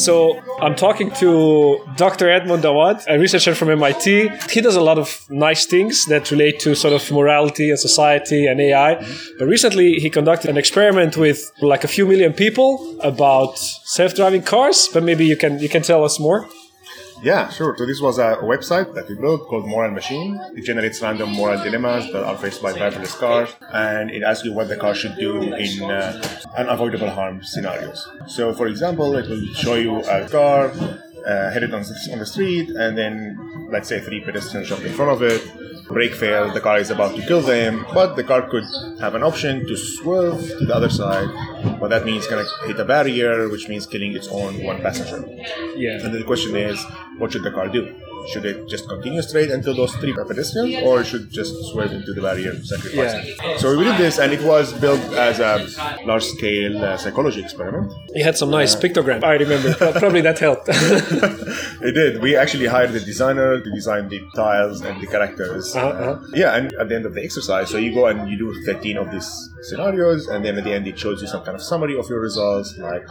So I'm talking to Dr. Edmond Awad, a researcher from MIT. He does a lot of nice things that relate to sort of morality and society and AI. But recently he conducted an experiment with like a few million people about self-driving cars. But maybe you can you can tell us more. Yeah, sure. So this was a website that we built called Moral Machine. It generates random moral dilemmas that are faced by driverless cars, and it asks you what the car should do in uh, unavoidable harm scenarios. So, for example, it will show you a car uh, headed on, on the street, and then let's say three pedestrians jump in front of it brake fail, the car is about to kill them, but the car could have an option to swerve to the other side. But that means gonna hit a barrier, which means killing its own one passenger. Yeah. And then the question is, what should the car do? Should it just continue straight until those three pedestrians, or should it just swerve into the barrier, sacrifice Yeah. So we did this, and it was built as a large-scale uh, psychology experiment. He had some nice pictogram. I remember. Probably that helped. It did. We actually hired the designer to design the tiles and the characters. Uh-huh, uh-huh. Yeah, and at the end of the exercise, so you go and you do 13 of these scenarios, and then at the end it shows you some kind of summary of your results, like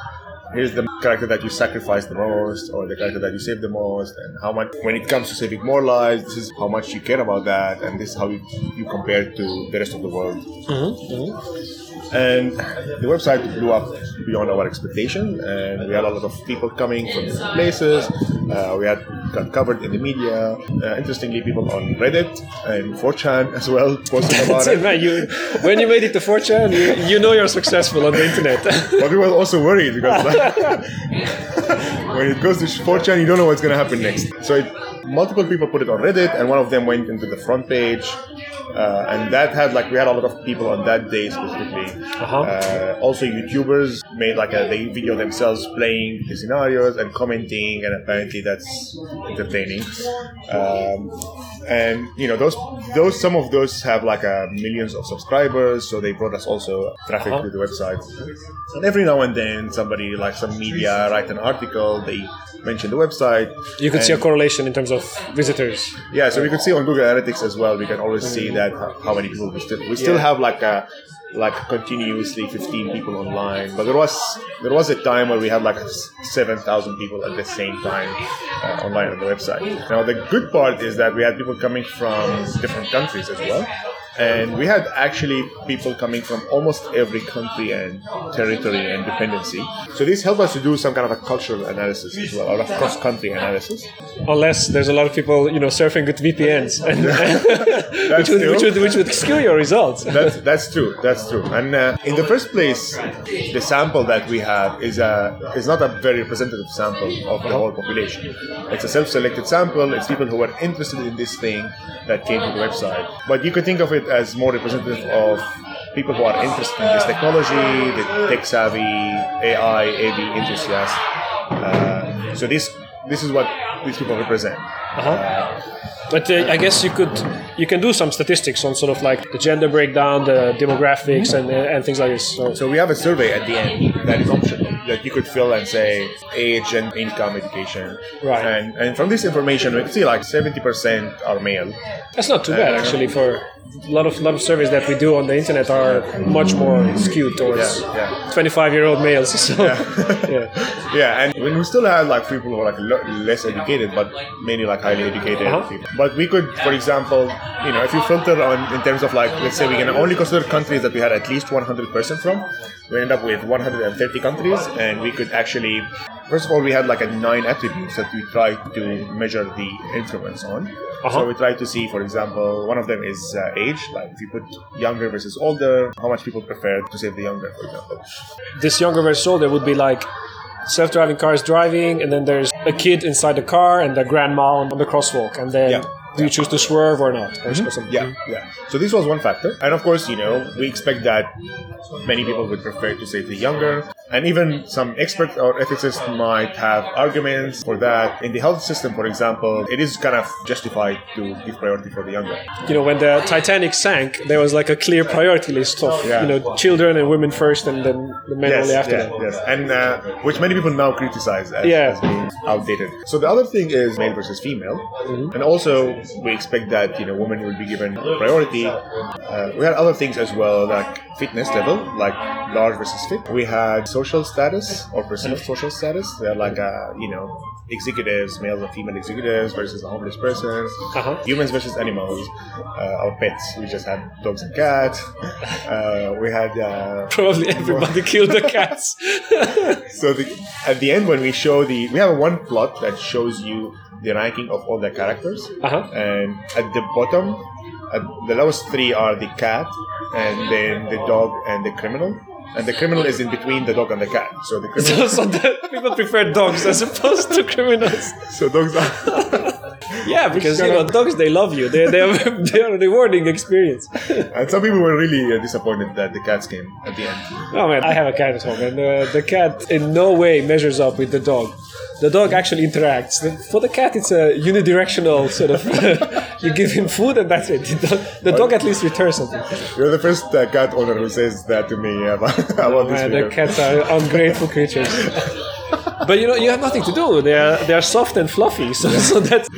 here's the character that you sacrificed the most, or the character that you saved the most, and how much. When it comes to saving more lives, this is how much you care about that, and this is how you, you compare to the rest of the world. Mm-hmm, mm-hmm. And the website blew up beyond our expectation, and we had a lot of people coming from different places. Uh, we had got covered in the media. Uh, interestingly, people on Reddit and 4chan as well posted about it, man. You, when you made it to 4chan, you, you know you're successful on the internet. But we were also worried because like, when it goes to 4chan, you don't know what's going to happen next. So it, multiple people put it on Reddit, and one of them went into the front page. Uh, and that had like we had a lot of people on that day specifically. Uh-huh. Uh, also, YouTubers made like a they video themselves playing the scenarios and commenting, and apparently that's entertaining. Um, and you know those those some of those have like uh, millions of subscribers, so they brought us also traffic Uh-huh. to the website. And every now and then, somebody like some media write an article, they mention the website. You could see a correlation in terms of visitors. yeah, so we could see on Google Analytics as well. We can always see that how, how many people we still we still Yeah. have like a like continuously 15 people online. But there was there was a time where we had like 7,000 people at the same time uh, online on the website. Now the good part is that we had people coming from different countries as well. And we had actually people coming from almost every country and territory and dependency. So this helped us to do some kind of a cultural analysis as well, or a cross-country analysis. Unless there's a lot of people, you know, surfing with VPNs, and, which, would, which, would, which would skew your results. that's that's true. That's true. And uh, in the first place, the sample that we have is a is not a very representative sample of the whole population. It's a self-selected sample. It's people who were interested in this thing that came to the website. But you could think of it as more representative of people who are interested in this technology, the tech-savvy AI, AV enthusiasts. Uh, so this this is what these people represent. Uh-huh. But uh, I guess you could you can do some statistics on sort of like the gender breakdown, the demographics, and and things like this. So, So we have a survey at the end that is optional that you could fill and say age and income, education. Right. And and from this information, we can see like seventy percent are male. that's not too bad actually. For a lot of lot of surveys that we do on the internet are much more skewed towards Yeah, yeah. 25 year old males. So yeah. Yeah, and we still have like people who are like less educated, but mainly like highly educated Uh-huh. people. But we could, for example, you know, if you filter on in terms of like, let's say we can only consider countries that we had at least 100 percent from, we end up with 130 countries, and we could actually, first of all, we had like a nine attributes that we tried to measure the influence on. Uh-huh. So we tried to see, for example, one of them is uh, age, like if you put younger versus older, how much people prefer to save the younger, for example. this younger versus older would be like self-driving cars driving, and then there's a kid inside the car and the grandma on the crosswalk, and then Yeah. do you choose to swerve or not, mm-hmm. or, something? Yeah, yeah. So this was one factor, and of course, you know, we expect that many people would prefer to save the younger, and even some experts or ethicists might have arguments for that. In the health system, for example, it is kind of justified to give priority for the younger. You know, when the Titanic sank, there was like a clear priority list of Yeah. you know children and women first, and then the men only after yes, yes, and uh, which many people now criticize as, Yeah. as being outdated. So the other thing is male versus female, Mm-hmm. and also we expect that you know women will be given priority. Uh, we had other things as well, like fitness level, like large versus fit. We had social status or perceived social status. They're like, uh, you know, executives, males and female executives versus a homeless person, Uh-huh. humans versus animals, uh, our pets. We just had dogs and cats. Uh, we had. Uh, Probably everybody killed the cats. so the, at the end, when we show the, we have one plot that shows you the ranking of all the characters, Uh-huh. and at the bottom, at the lowest three are the cat, and then the dog and the criminal. And the criminal is in between the dog and the cat. So the criminal, so, so the, people prefer dogs as opposed to criminals. so dogs are. Yeah, because you know dogs they love you. They they are they are a rewarding experience. and some people were really uh, disappointed that the cats came at the end. Oh man, I have a cat at home, and uh, the cat in no way measures up with the dog. The dog actually interacts. The- For the cat, it's a unidirectional sort of. you give him food, and that's it. The dog, the dog at least returns something. You're the first uh, cat owner who says that to me about, about this Man, the cats are ungrateful creatures. But you know, you have nothing to do. They are they are soft and fluffy, so so that's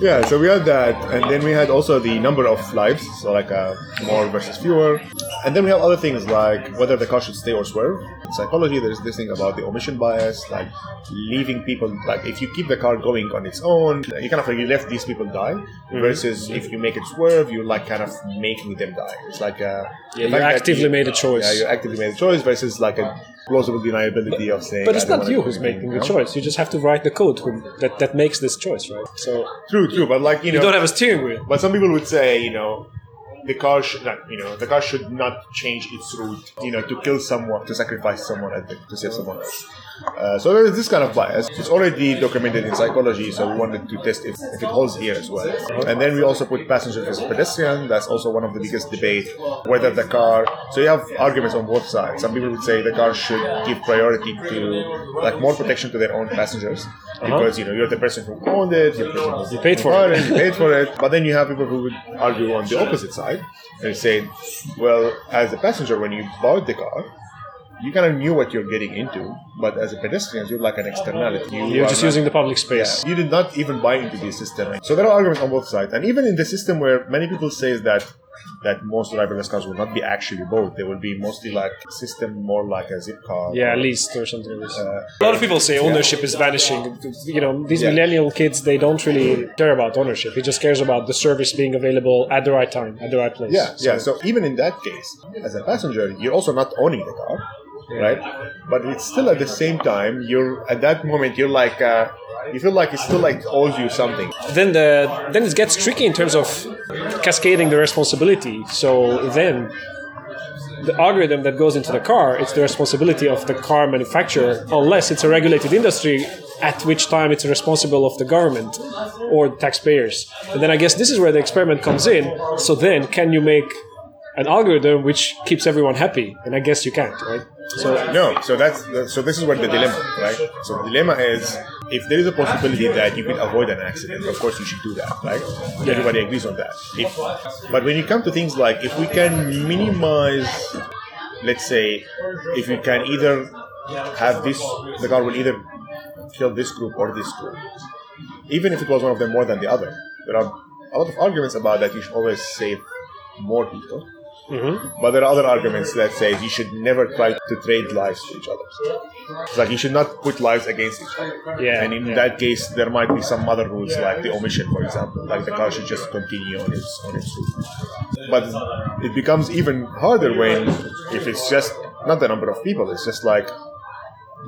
Yeah, so we had that, and then we had also the number of lives, so like uh, more versus fewer, and then we have other things like whether the car should stay or swerve. In psychology, there's this thing about the omission bias, like leaving people, like if you keep the car going on its own, you kind of like you let these people die, versus if you make it swerve, you like kind of making them die. It's like uh, the you actively you- made a choice. Yeah, you actively made a choice versus like a plausible deniability of saying. But it's don't you who's making the choice. You just have to write the code who- that, that makes this choice, right? So True, true, but like you know, you don't have a steering wheel. But some people would say, you know, the car should not, you know, the car should not change its route, you know, to kill someone, to sacrifice someone, I think, to save someone else. Uh, so there is this kind of bias. It's already documented in psychology, so we wanted to test if, if it holds here as well. And then we also put passenger versus pedestrian. That's also one of the biggest debate whether the car. So you have arguments on both sides. Some people would say the car should give priority to like more protection to their own passengers because you know you're the person who owned it, you're the person who You paid for it. you paid for it. But then you have people who would argue on the opposite side and say, well, as a passenger, when you bought the car, you kind of knew what you're getting into, but as a pedestrian, you're like an externality. You You're just not- using the public space. you did not even buy into the system. So there are arguments on both sides, and even in the system where many people say that that most driverless cars will not be actually bought, they will be mostly like system more like a Zipcar. Yeah, leased or something like this. Uh, a lot of people say ownership is vanishing. You know, these Yeah. millennial kids, they don't really care about ownership. He just cares about the service being available at the right time, at the right place. Yeah, yeah. So even in that case, as a passenger, you're also not owning the car, right? But it's still at the same time, you're at that moment, you're like, uh, you feel like it still like owes you something. Then the then it gets tricky in terms of cascading the responsibility. So then the algorithm that goes into the car, it's the responsibility of the car manufacturer, unless it's a regulated industry, at which time it's responsible of the government or taxpayers. And then I guess this is where the experiment comes in. So then, can you make an algorithm which keeps everyone happy? And I guess you can't, right? So No, so that's so. This is where the dilemma, right? So the dilemma is if there is a possibility that you could avoid an accident, of course you should do that, right? Everybody agrees on that. If, but when you come to things like if we can minimize, let's say, if you can either have this, the car will either kill this group or this group, even if it was one of them more than the other. There are a lot of arguments about that. You should always save more people. Mm-hmm. But there are other arguments that say you should never try to trade lives to each other. It's like you should not put lives against each other. Yeah, And in yeah. that case, there might be some other rules, like the omission, for example. Like the car should just continue on its on its route. But it becomes even harder when if it's just not the number of people. It's just like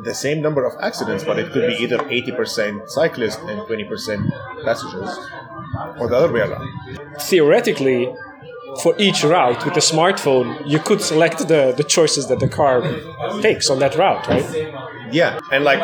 the same number of accidents, but it could be either 80% cyclists and 20% passengers, or the other way around. theoretically, for each route with a smartphone, you could select the, the choices that the car takes on that route, right? Yeah, and like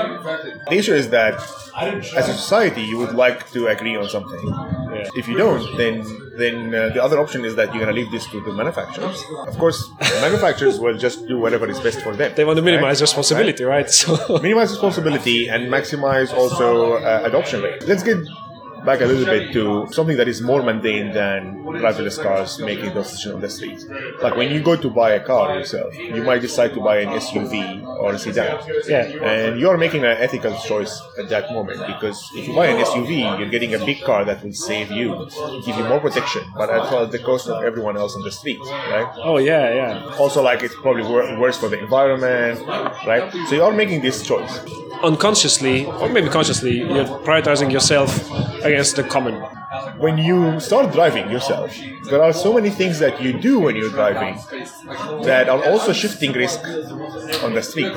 the issue is that as a society, you would like to agree on something. Yeah. If you don't, then then uh, the other option is that you're gonna leave this to the manufacturers. Of course, the manufacturers will just do whatever is best for them. They want to minimize right? responsibility, right? So minimize responsibility and maximize also uh, adoption rate. Let's get back a little bit to something that is more mundane than driverless cars making those decisions on the street. Like when you go to buy a car yourself, you might decide to buy an SUV or a sedan. Yeah. And you're making an ethical choice at that moment because if you buy an SUV, you're getting a big car that will save you, give you more protection, but at the cost of everyone else on the street, right? Oh yeah, yeah. Also, like it's probably wor- worse for the environment, right? So you're making this choice. Unconsciously, or maybe consciously, you're prioritizing yourself against the common. when you start driving yourself, there are so many things that you do when you're driving that are also shifting risk on the street.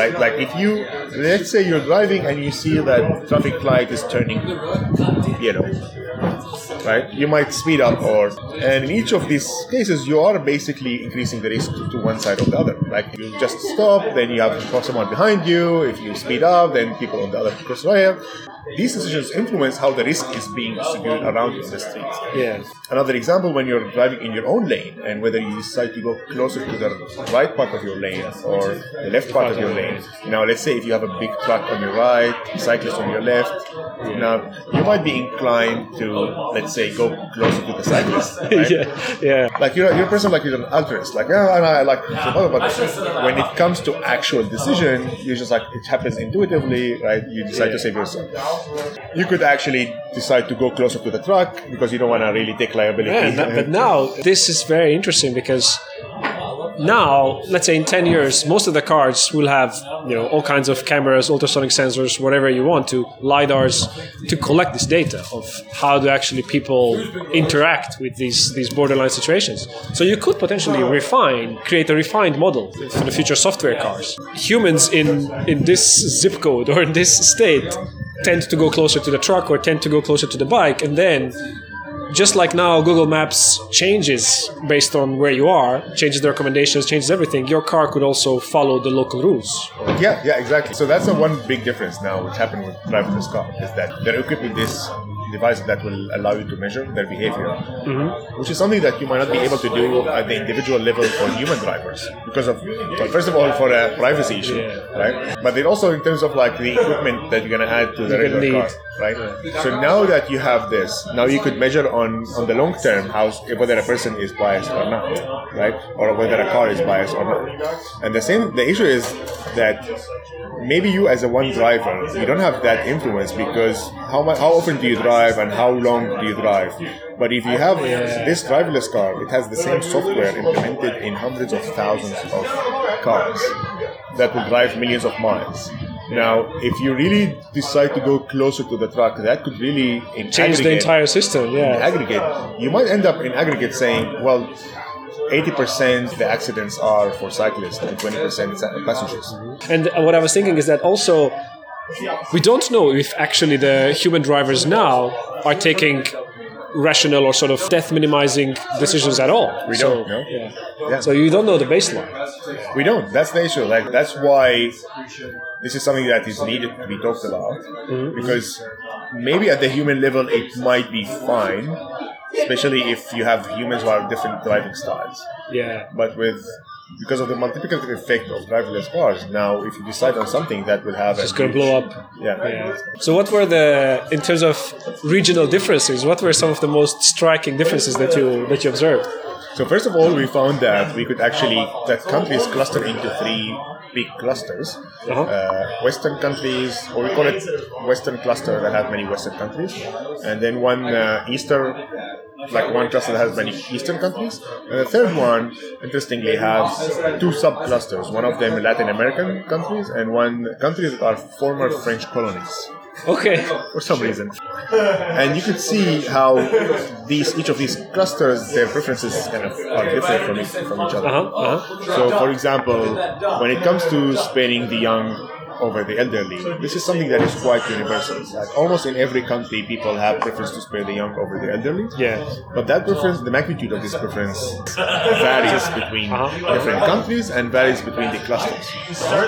Right? Like if you, let's say you're driving and you see that traffic light is turning yellow, right? You might speed up, or and in each of these cases, you are basically increasing the risk to, one side or the other. Like you just stop, then you have someone behind you. If you speed up, then people on the other cross rail. These decisions influence how the risk is being distributed around in the streets. Yeah. Another example when you're driving in your own lane and whether you decide to go closer to the right part of your lane or the left part of your lane. Now, let's say if you have a big truck on your right, cyclist on your left, now you might be inclined to, let's say, go closer to the cyclist. Right? yeah, yeah. Like you're, you're a person like you're an altruist, like yeah, and I like but when it comes to actual decision, you're just like it happens intuitively, right? You decide to save yourself. You could actually decide to go closer to the truck because you don't want to really take liability. Yeah, but now this is very interesting because now, let's say in 10 years, most of the cars will have, you know, all kinds of cameras, ultrasonic sensors, whatever you want to, LiDARs, to collect this data of how do actually people interact with these, these borderline situations. So you could potentially refine, create a refined model for the future software cars. Humans in, in this zip code or in this state tend to go closer to the truck or tend to go closer to the bike and then just like now Google Maps changes based on where you are, changes the recommendations, changes everything, your car could also follow the local rules. Yeah, yeah, exactly. So that's the one big difference now, which happened with driverless car, is that they're equipped with this device that will allow you to measure their behavior, mm-hmm. which is something that you might not be able to do at the individual level for human drivers because of, well, first of all, for a privacy issue, right? But then also in terms of like the equipment that you're going to add to the gonna regular car. Right? So now that you have this, now you could measure on on the long term how whether a person is biased or not, right? Or whether a car is biased or not. And the same, the issue is that maybe you as a one driver you don't have that influence because how much how often do you drive and how long do you drive but if you have this driverless car it has the same software implemented in hundreds of thousands of cars that will drive millions of miles now if you really decide to go closer to the truck that could really Change the entire system, yeah. aggregate, you might end up in aggregate saying, well, 80% the accidents are for cyclists and 20% passengers. And uh, what I was thinking is that also we don't know if actually the human drivers now are taking rational or sort of death minimizing decisions at all. We So, don't know. Yeah. Yeah. So you don't know the baseline. We don't. That's the issue. Like that's why this is something that is needed to be talked about mm-hmm. because maybe at the human level it might be fine, especially if you have humans who have different driving styles. Yeah. But with because of the multiplicative effect of driverless cars, now if you decide on something that will have It's going to blow up. Yeah. Yeah. So, what were the, in terms of regional differences, what were some of the most striking differences that you that you observed? So first of all, we found that we could actually that countries cluster into three big clusters. Uh-huh. Uh, Western countries, or we call it Western cluster that have many Western countries, and then one uh, Eastern, like one cluster that has many Eastern countries, and the third one, interestingly, has two sub-clusters. One of them Latin American countries, and one countries that are former French colonies Okay. for some reason. And you could see how these each of these clusters, their preferences kind of are different from each, from each other. Uh-huh, uh-huh. So, for example, when it comes to sparing the young over the elderly, this is something that is quite universal. Like almost in every country, people have preference to spare the young over the elderly. Yeah. But that preference, the magnitude of this preference varies between Uh-huh. different countries and varies between the clusters.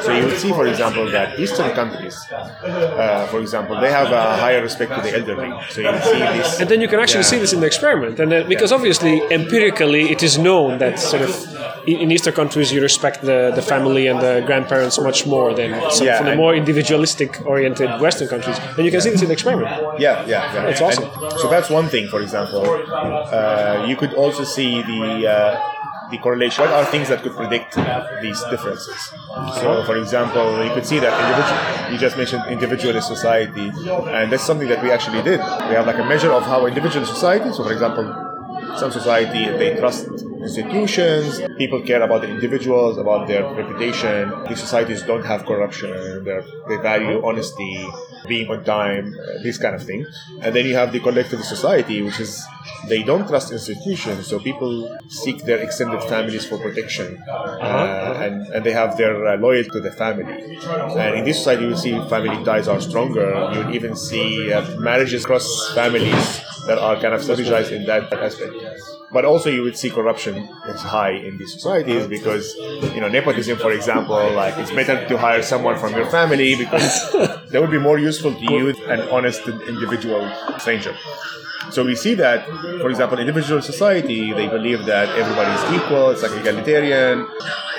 So you would see, for example, that Eastern countries, uh, for example, they have a higher respect to the elderly. So you see this. And then you can actually Yeah. see this in the experiment. And then, because obviously, empirically, it is known that sort of in, in Eastern countries you respect the, the family and the grandparents much more than some Yeah, from the more individualistic oriented Western countries. And you can see this in the experiment. Yeah, yeah, yeah. It's awesome. And so that's one thing. For example, uh, you could also see the uh, the correlation. What are things that could predict these differences? So, for example, you could see that individual. You just mentioned individualist society, and that's something that we actually did. We have like a measure of how individual society. So, for example, some society they trust institutions people care about the individuals about their reputation. These societies don't have corruption they're, value honesty being on time this kind of thing. And then you have the collective society which is they don't trust institutions so people seek their extended families for protection uh, and, and they have their uh, loyalty to the family. And in this society you see family ties are stronger. You even see uh, marriages across families that are kind of strategized in that aspect. But also, you would see corruption is high in these societies because, you know, nepotism, for example, like it's better to hire someone from your family because that would be more useful to you than an honest individual stranger. So we see that, for example, individual society, they believe that everybody is equal, it's like egalitarian.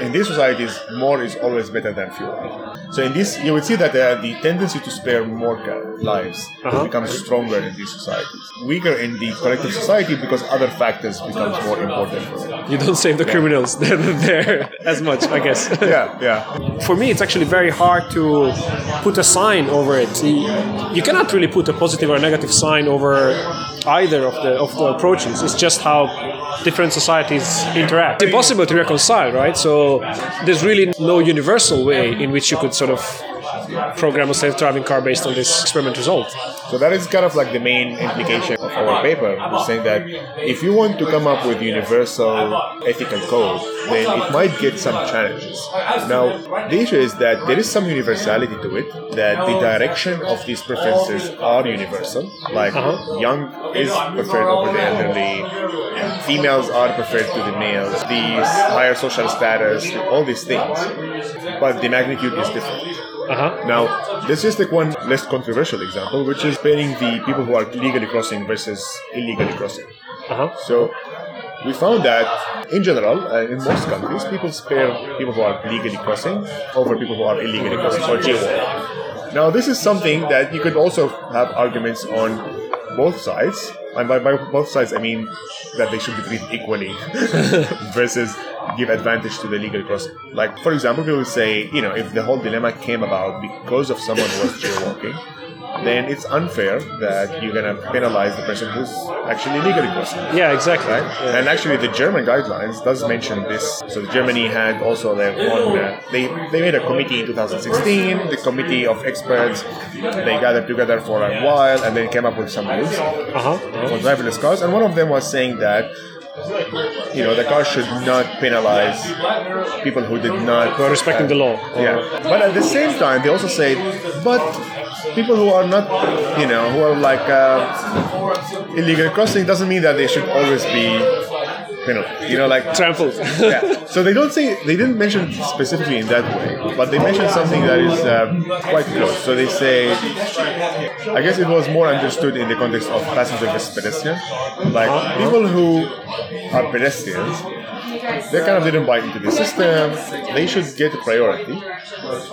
In these societies, more is always better than fewer. So in this, you would see that uh, the tendency to spare more lives Uh-huh. becomes stronger in these societies. Weaker in the collective society because other factors becomes more important for. You don't save the criminals they're there as much, I guess. Yeah, yeah. For me, it's actually very hard to put a sign over it. You cannot really put a positive or a negative sign over either of the of the approaches. It's just how different societies interact. It's impossible to reconcile, right? So there's really no universal way in which you could sort of program a self-driving car based on this experiment result. So that is kind of like the main implication of our paper, is saying that if you want to come up with universal ethical code, then it might get some challenges. Now, the issue is that there is some universality to it, that the direction of these preferences are universal. Like uh-huh. young is preferred over the elderly, females are preferred to the males, these higher social status, all these things. But the magnitude is different. Uh-huh. Now, let's just take one less controversial example, which is pairing the people who are legally crossing versus illegally crossing. Uh-huh. So, we found that in general, uh, in most countries, people spare people who are legally crossing over people who are illegally crossing or jaywalking. Now, this is something that you could also have arguments on both sides. And by, by both sides, I mean that they should be treated equally versus give advantage to the legal crossing. Like, for example, people will say, you know, if the whole dilemma came about because of someone who was jaywalking, then it's unfair that you're gonna penalize the person who's actually legally crossing. Yeah, exactly. Right? And actually, the German guidelines does mention this. So Germany had also their own. Uh, they they made a committee in 2016. The committee of experts they gathered together for a while and then came up with some rules Uh-huh. for driverless cars. And one of them was saying that you know the car should not penalize people who did not For respecting the law. yeah. But at the same time, they also say, but people who are not, you know, who are like uh, illegal crossing doesn't mean that they should always be, you know, you know, like. Trampled. Yeah. So they don't say they didn't mention specifically in that way, but they mentioned something that is uh, quite close. So they say, I guess it was more understood in the context of passenger versus pedestrian, like people who are pedestrians they kind of didn't buy into the system. They should get a priority.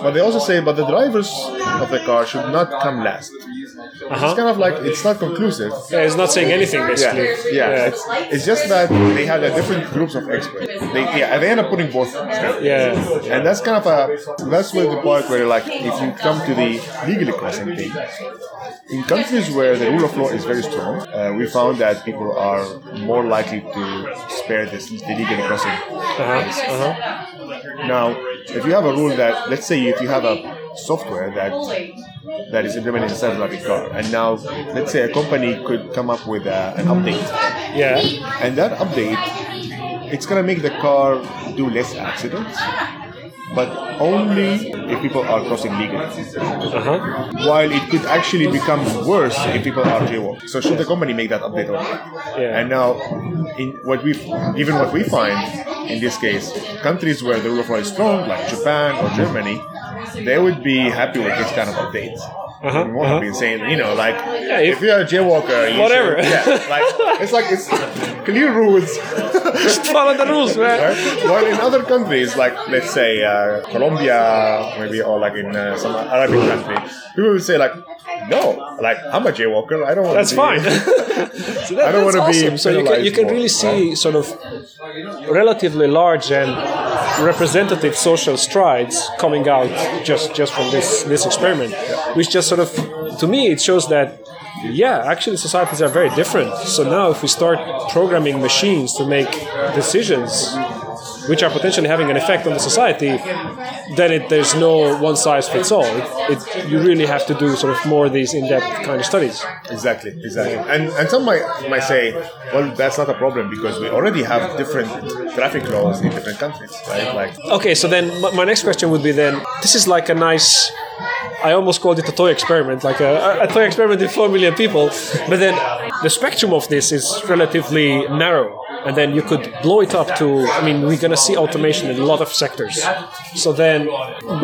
But they also say, but the drivers of the car should not come last. It's kind of like it's not conclusive. Yeah, it's not saying anything Yeah, basically. yeah. It's, it's just that they had a different groups of experts. They, yeah, they end up putting both. Yeah. And that's kind of a that's where the part where like if you come to the legally crossing thing, in countries where the rule of law is very strong, uh, we found that people are more likely to spare this, the legally crossing. Uh-huh. Uh-huh. Now, if you have a rule that, let's say, if you have a software that that is implemented in a self-driving car, and now let's say a company could come up with a, an update, Yeah. and that update, it's gonna make the car do less accidents, but only if people are crossing legally. Uh-huh. While it could actually become worse if people are jaywalking. So should the company make that update or not? Yeah. And now, in what we, even what we find in this case, countries where the rule of law is strong, like Japan or Germany, they would be happy with this kind of update. Uh-huh, More uh-huh. have been saying, you know, like if- if, you're a jaywalker, you Whatever. should- yeah, like it's like it's clear rules. Just follow the rules, man. Right? While in other countries, like let's say uh, Colombia, maybe, or like in uh, some Arabic country, people would say like, "No, like I'm a jaywalker. I don't." want That's be fine. so that, I don't wanna be awesome. So you can, you can really see sort of relatively large and representative social strides coming out just just from this this experiment, which just sort of to me it shows that yeah, actually societies are very different. So now if we start programming machines to make decisions which are potentially having an effect on the society, then it, there's no one size fits all. It, it, you really have to do sort of more of these in-depth kind of studies. Exactly, exactly. And and some might might say, well, that's not a problem because we already have different traffic laws in different countries, right? Like, Okay, so then my, my next question would be then this is like a nice. I almost called it a toy experiment, like a, a toy experiment with 4 million people. But then the spectrum of this is relatively narrow. And then you could blow it up to, I mean, we're going to see automation in a lot of sectors. So then,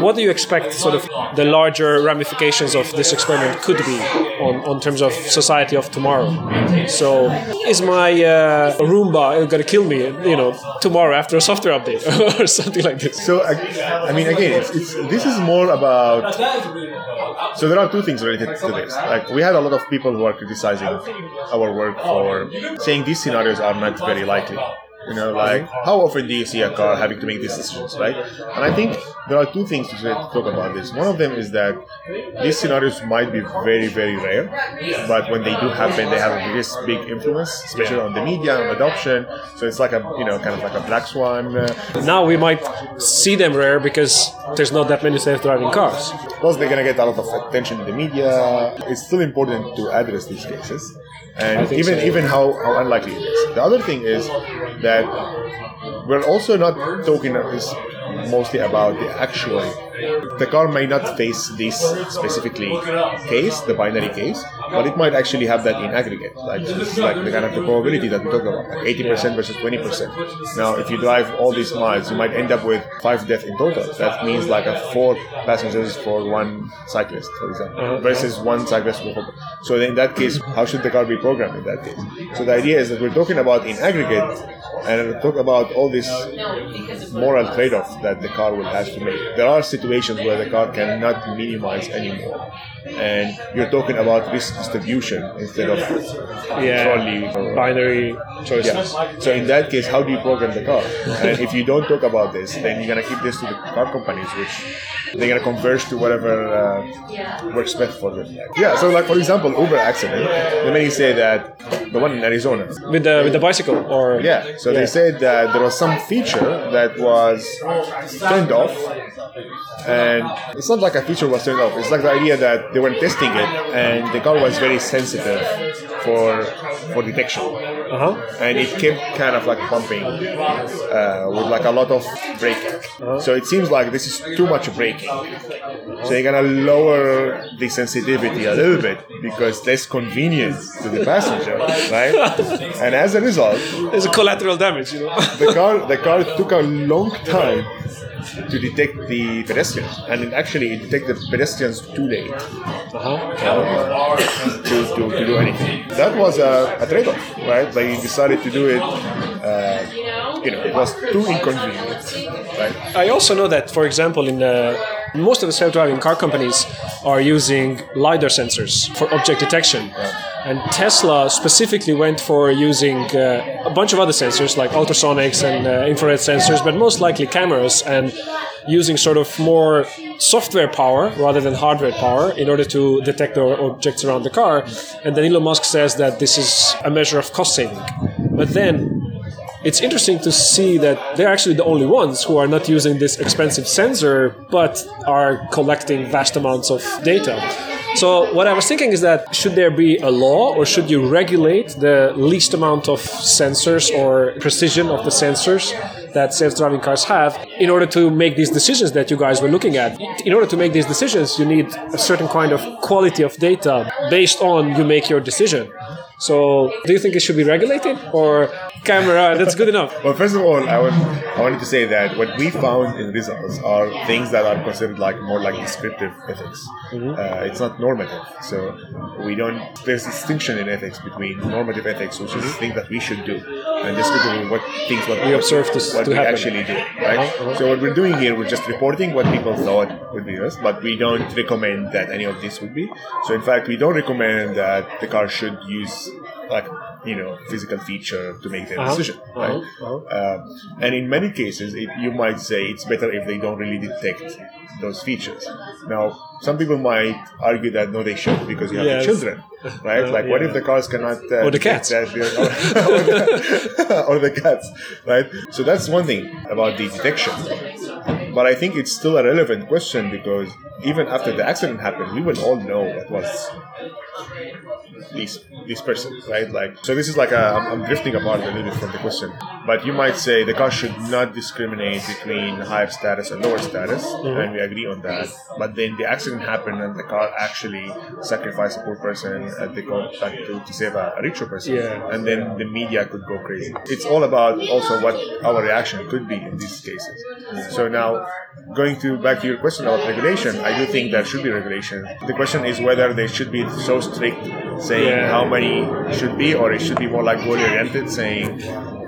what do you expect sort of the larger ramifications of this experiment could be on, on terms of society of tomorrow? So, is my uh, Roomba going to kill me, you know, tomorrow after a software update or something like this? so I, mean, again, it's, it's this is more about. So there are two things related to this. Like we had a lot of people who are criticizing our work for saying these scenarios are not very likely. You know, like how often do you see a car having to make these decisions, right? And I think there are two things to talk about this. One of them is that these scenarios might be very, very rare, but when they do happen, they have a very big influence, especially on the media, on adoption. So it's like a, you know, kind of like a black swan. Uh, now we might see them rare because there's not that many self-driving cars. Plus, they're gonna get a lot of attention in the media. It's still important to address these cases, and even so. even how, how unlikely it is. The other thing is that we're also not talking is mostly about the actual. The car may not face this specifically case, the binary case, but it might actually have that in aggregate, like like the kind of the probability that we talk about, like 80% versus 20%. Now, if you drive all these miles, you might end up with five deaths in total. That means like a four passengers for one cyclist, for example, uh-huh. versus one cyclist for. So in that case, how should the car be programmed in that case? So the idea is that we're talking about in aggregate, and talk about all this moral trade-off that the car will have to make. There are situations where the car cannot minimize anymore, and you're talking about risk distribution instead of solely binary choices. yeah. So in that case, how do you program the car? And if you don't talk about this, then you're gonna keep this to the car companies, which they're gonna converge to whatever uh, works best for them. Yeah. So like for example, Uber accident. The many say that the one in Arizona. With the with the bicycle or Yeah. So they said that there was some feature that was turned off, and it's not like a feature was turned off. It's like the idea that they were testing it, and the car was very sensitive for for detection, Uh-huh. and it kept kind of like pumping uh, with like a lot of braking. So it seems like this is too much braking. So you're gonna lower the sensitivity a little bit because less convenient to the passenger, right? And as a result, There's a collateral damage, you know. the car the car took a long time to detect the pedestrians, and it actually it detected pedestrians too late uh-huh. to, to, to do anything. That was a, a trade-off, right? They decided to do it. Uh, you know, it was too inconvenient, right? I also know that, for example, in uh, most of the self-driving car companies are using lidar sensors for object detection, and Tesla specifically went for using uh, a bunch of other sensors like ultrasonics and uh, infrared sensors, but most likely cameras and using sort of more software power rather than hardware power in order to detect the objects around the car. And then Elon Musk says that this is a measure of cost saving. But then it's interesting to see that they're actually the only ones who are not using this expensive sensor but are collecting vast amounts of data. So, what I was thinking is that should there be a law or should you regulate the least amount of sensors or precision of the sensors that self driving cars have in order to make these decisions that you guys were looking at? In order to make these decisions, you need a certain kind of quality of data based on you make your decision. So, do you think it should be regulated or camera? That's good enough. Well, first of all, I, want, I wanted to say that what we found in results are things that are considered like more like descriptive ethics. Mm-hmm. Uh, it's not normative. So we don't. There's a distinction in ethics between normative ethics, which is things that we should do, and descriptive what things what We observe to- what to we happen. actually do. Right. Uh-huh, uh-huh. So what we're doing here, we're just reporting what people thought would be this, but we don't recommend that any of this would be. So in fact, we don't recommend that the car should use like you know physical feature to make their Uh-huh, decision. Right. uh-huh, uh-huh. Uh, and in many cases, it, you might say it's better if they don't really detect those features. Now, some people might argue that no, they should because you have Yes. children, right? Uh, like, what if the cars cannot uh, Or the cats. or, or the, or the cats, right? So that's one thing about the detection. But I think it's still a relevant question because even after the accident happened, we will all know what was this this person, right? Like, so this is like a I'm, I'm drifting apart a little bit from the question, but you might say the car should not discriminate between higher status and lower status, mm-hmm. and we agree on that. But then the accident happened, and the car actually sacrificed a poor person at the co- like, to, to save a, a richer person, Yeah. and then the media could go crazy. It's all about also what our reaction could be in these cases. So now, going to back to your question about regulation, I do think there should be regulation. The question is whether they should be so strict, saying Yeah. how many should be, or it should be more like goal oriented, saying,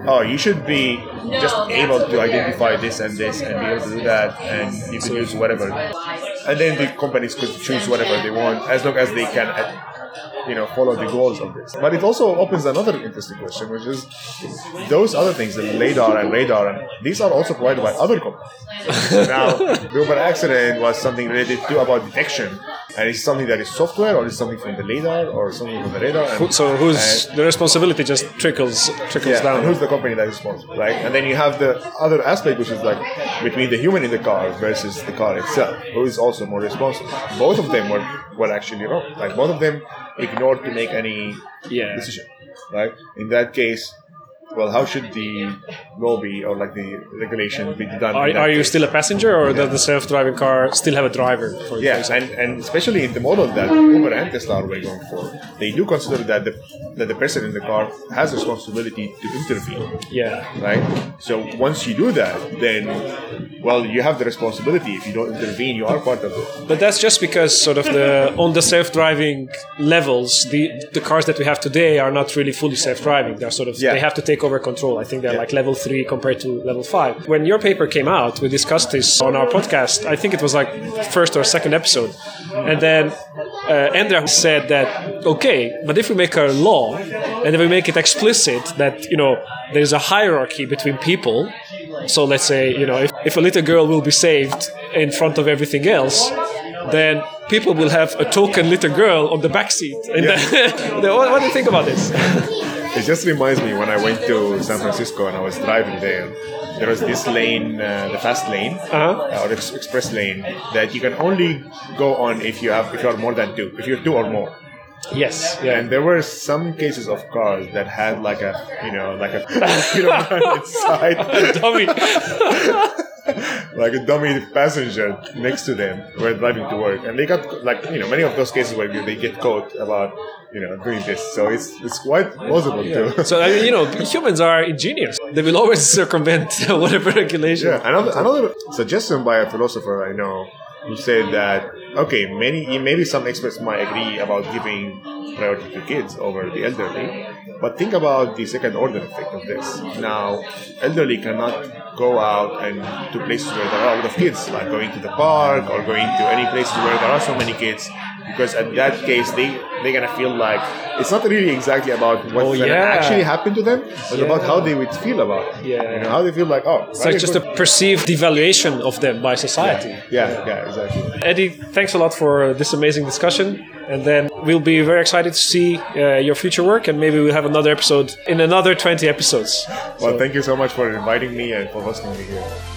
oh, you should be just able to identify this and this and be able to do that, and you can use whatever. And then the companies could choose whatever they want as long as they can. uh, You know, follow the goals of this. But it also opens another interesting question, which is those other things, the LADAR and radar, and these are also provided by other companies. Now, the Uber accident was something related to about detection, and it's something that is software, or is something from the LADAR, or something from the radar. And, So, who's and- the responsibility just trickles trickles yeah, down? and who's the company that is responsible, right? And then you have the other aspect, which is like between the human in the car versus the car itself, who is also more responsible. Both of them were, were actually wrong. Like both of them ignored to make any Yeah. decision, right? In that case, well, how should the law be, or like the regulation be done? Are, are you case? still a passenger, or does the self-driving car still have a driver? For Yeah, example? and, and especially in the model that Uber and Tesla are going for, they do consider that the that the person in the car has responsibility to intervene. yeah. right? So once you do that, then well, you have the responsibility. If you don't intervene, you are part of it. But that's just because sort of the on the self-driving levels, the the cars that we have today are not really fully self-driving. They're sort of Yeah. they have to take over control. I think they're Yeah. like level three compared to level five. When your paper came out, we discussed this on our podcast. I think it was like first or second episode, and then uh, Andrea said that okay, but if we make a law and then we make it explicit that you know there's a hierarchy between people. So let's say you know if, if a little girl will be saved in front of everything else, then people will have a token little girl on the back seat. And then, what, what do you think about this? It just reminds me when I went to San Francisco and I was driving there. There was this lane, uh, the fast lane Uh-huh. uh, or the ex- express lane that you can only go on if you have if you are more than two, if you're two or more. Yes. Yeah. And there were some cases of cars that had like a you know like a you know on its side. Dummy. Like a dummy passenger next to them were driving to work, and they got like you know many of those cases where they get caught about you know doing this. So it's it's quite plausible too. So I mean, you know, humans are ingenious. They will always circumvent whatever regulation. yeah, another another suggestion by a philosopher I know who said that okay, many maybe some experts might agree about giving priority to kids over the elderly, but think about the second order effect of this. Now, elderly cannot go out and to places where there are a lot of kids, like going to the park or going to any place where there are so many kids, because at that case they they're gonna feel like it's not really exactly about what Oh, yeah. actually happened to them, but Yeah. about how they would feel about it. Yeah. you know how they feel like oh, It's like just a perceived devaluation of them by society. yeah, yeah, exactly. Eddie, thanks a lot for this amazing discussion. And then we'll be very excited to see uh, your future work, and maybe we'll have another episode in another 20 episodes. Well, thank you so much for inviting me and for hosting me here.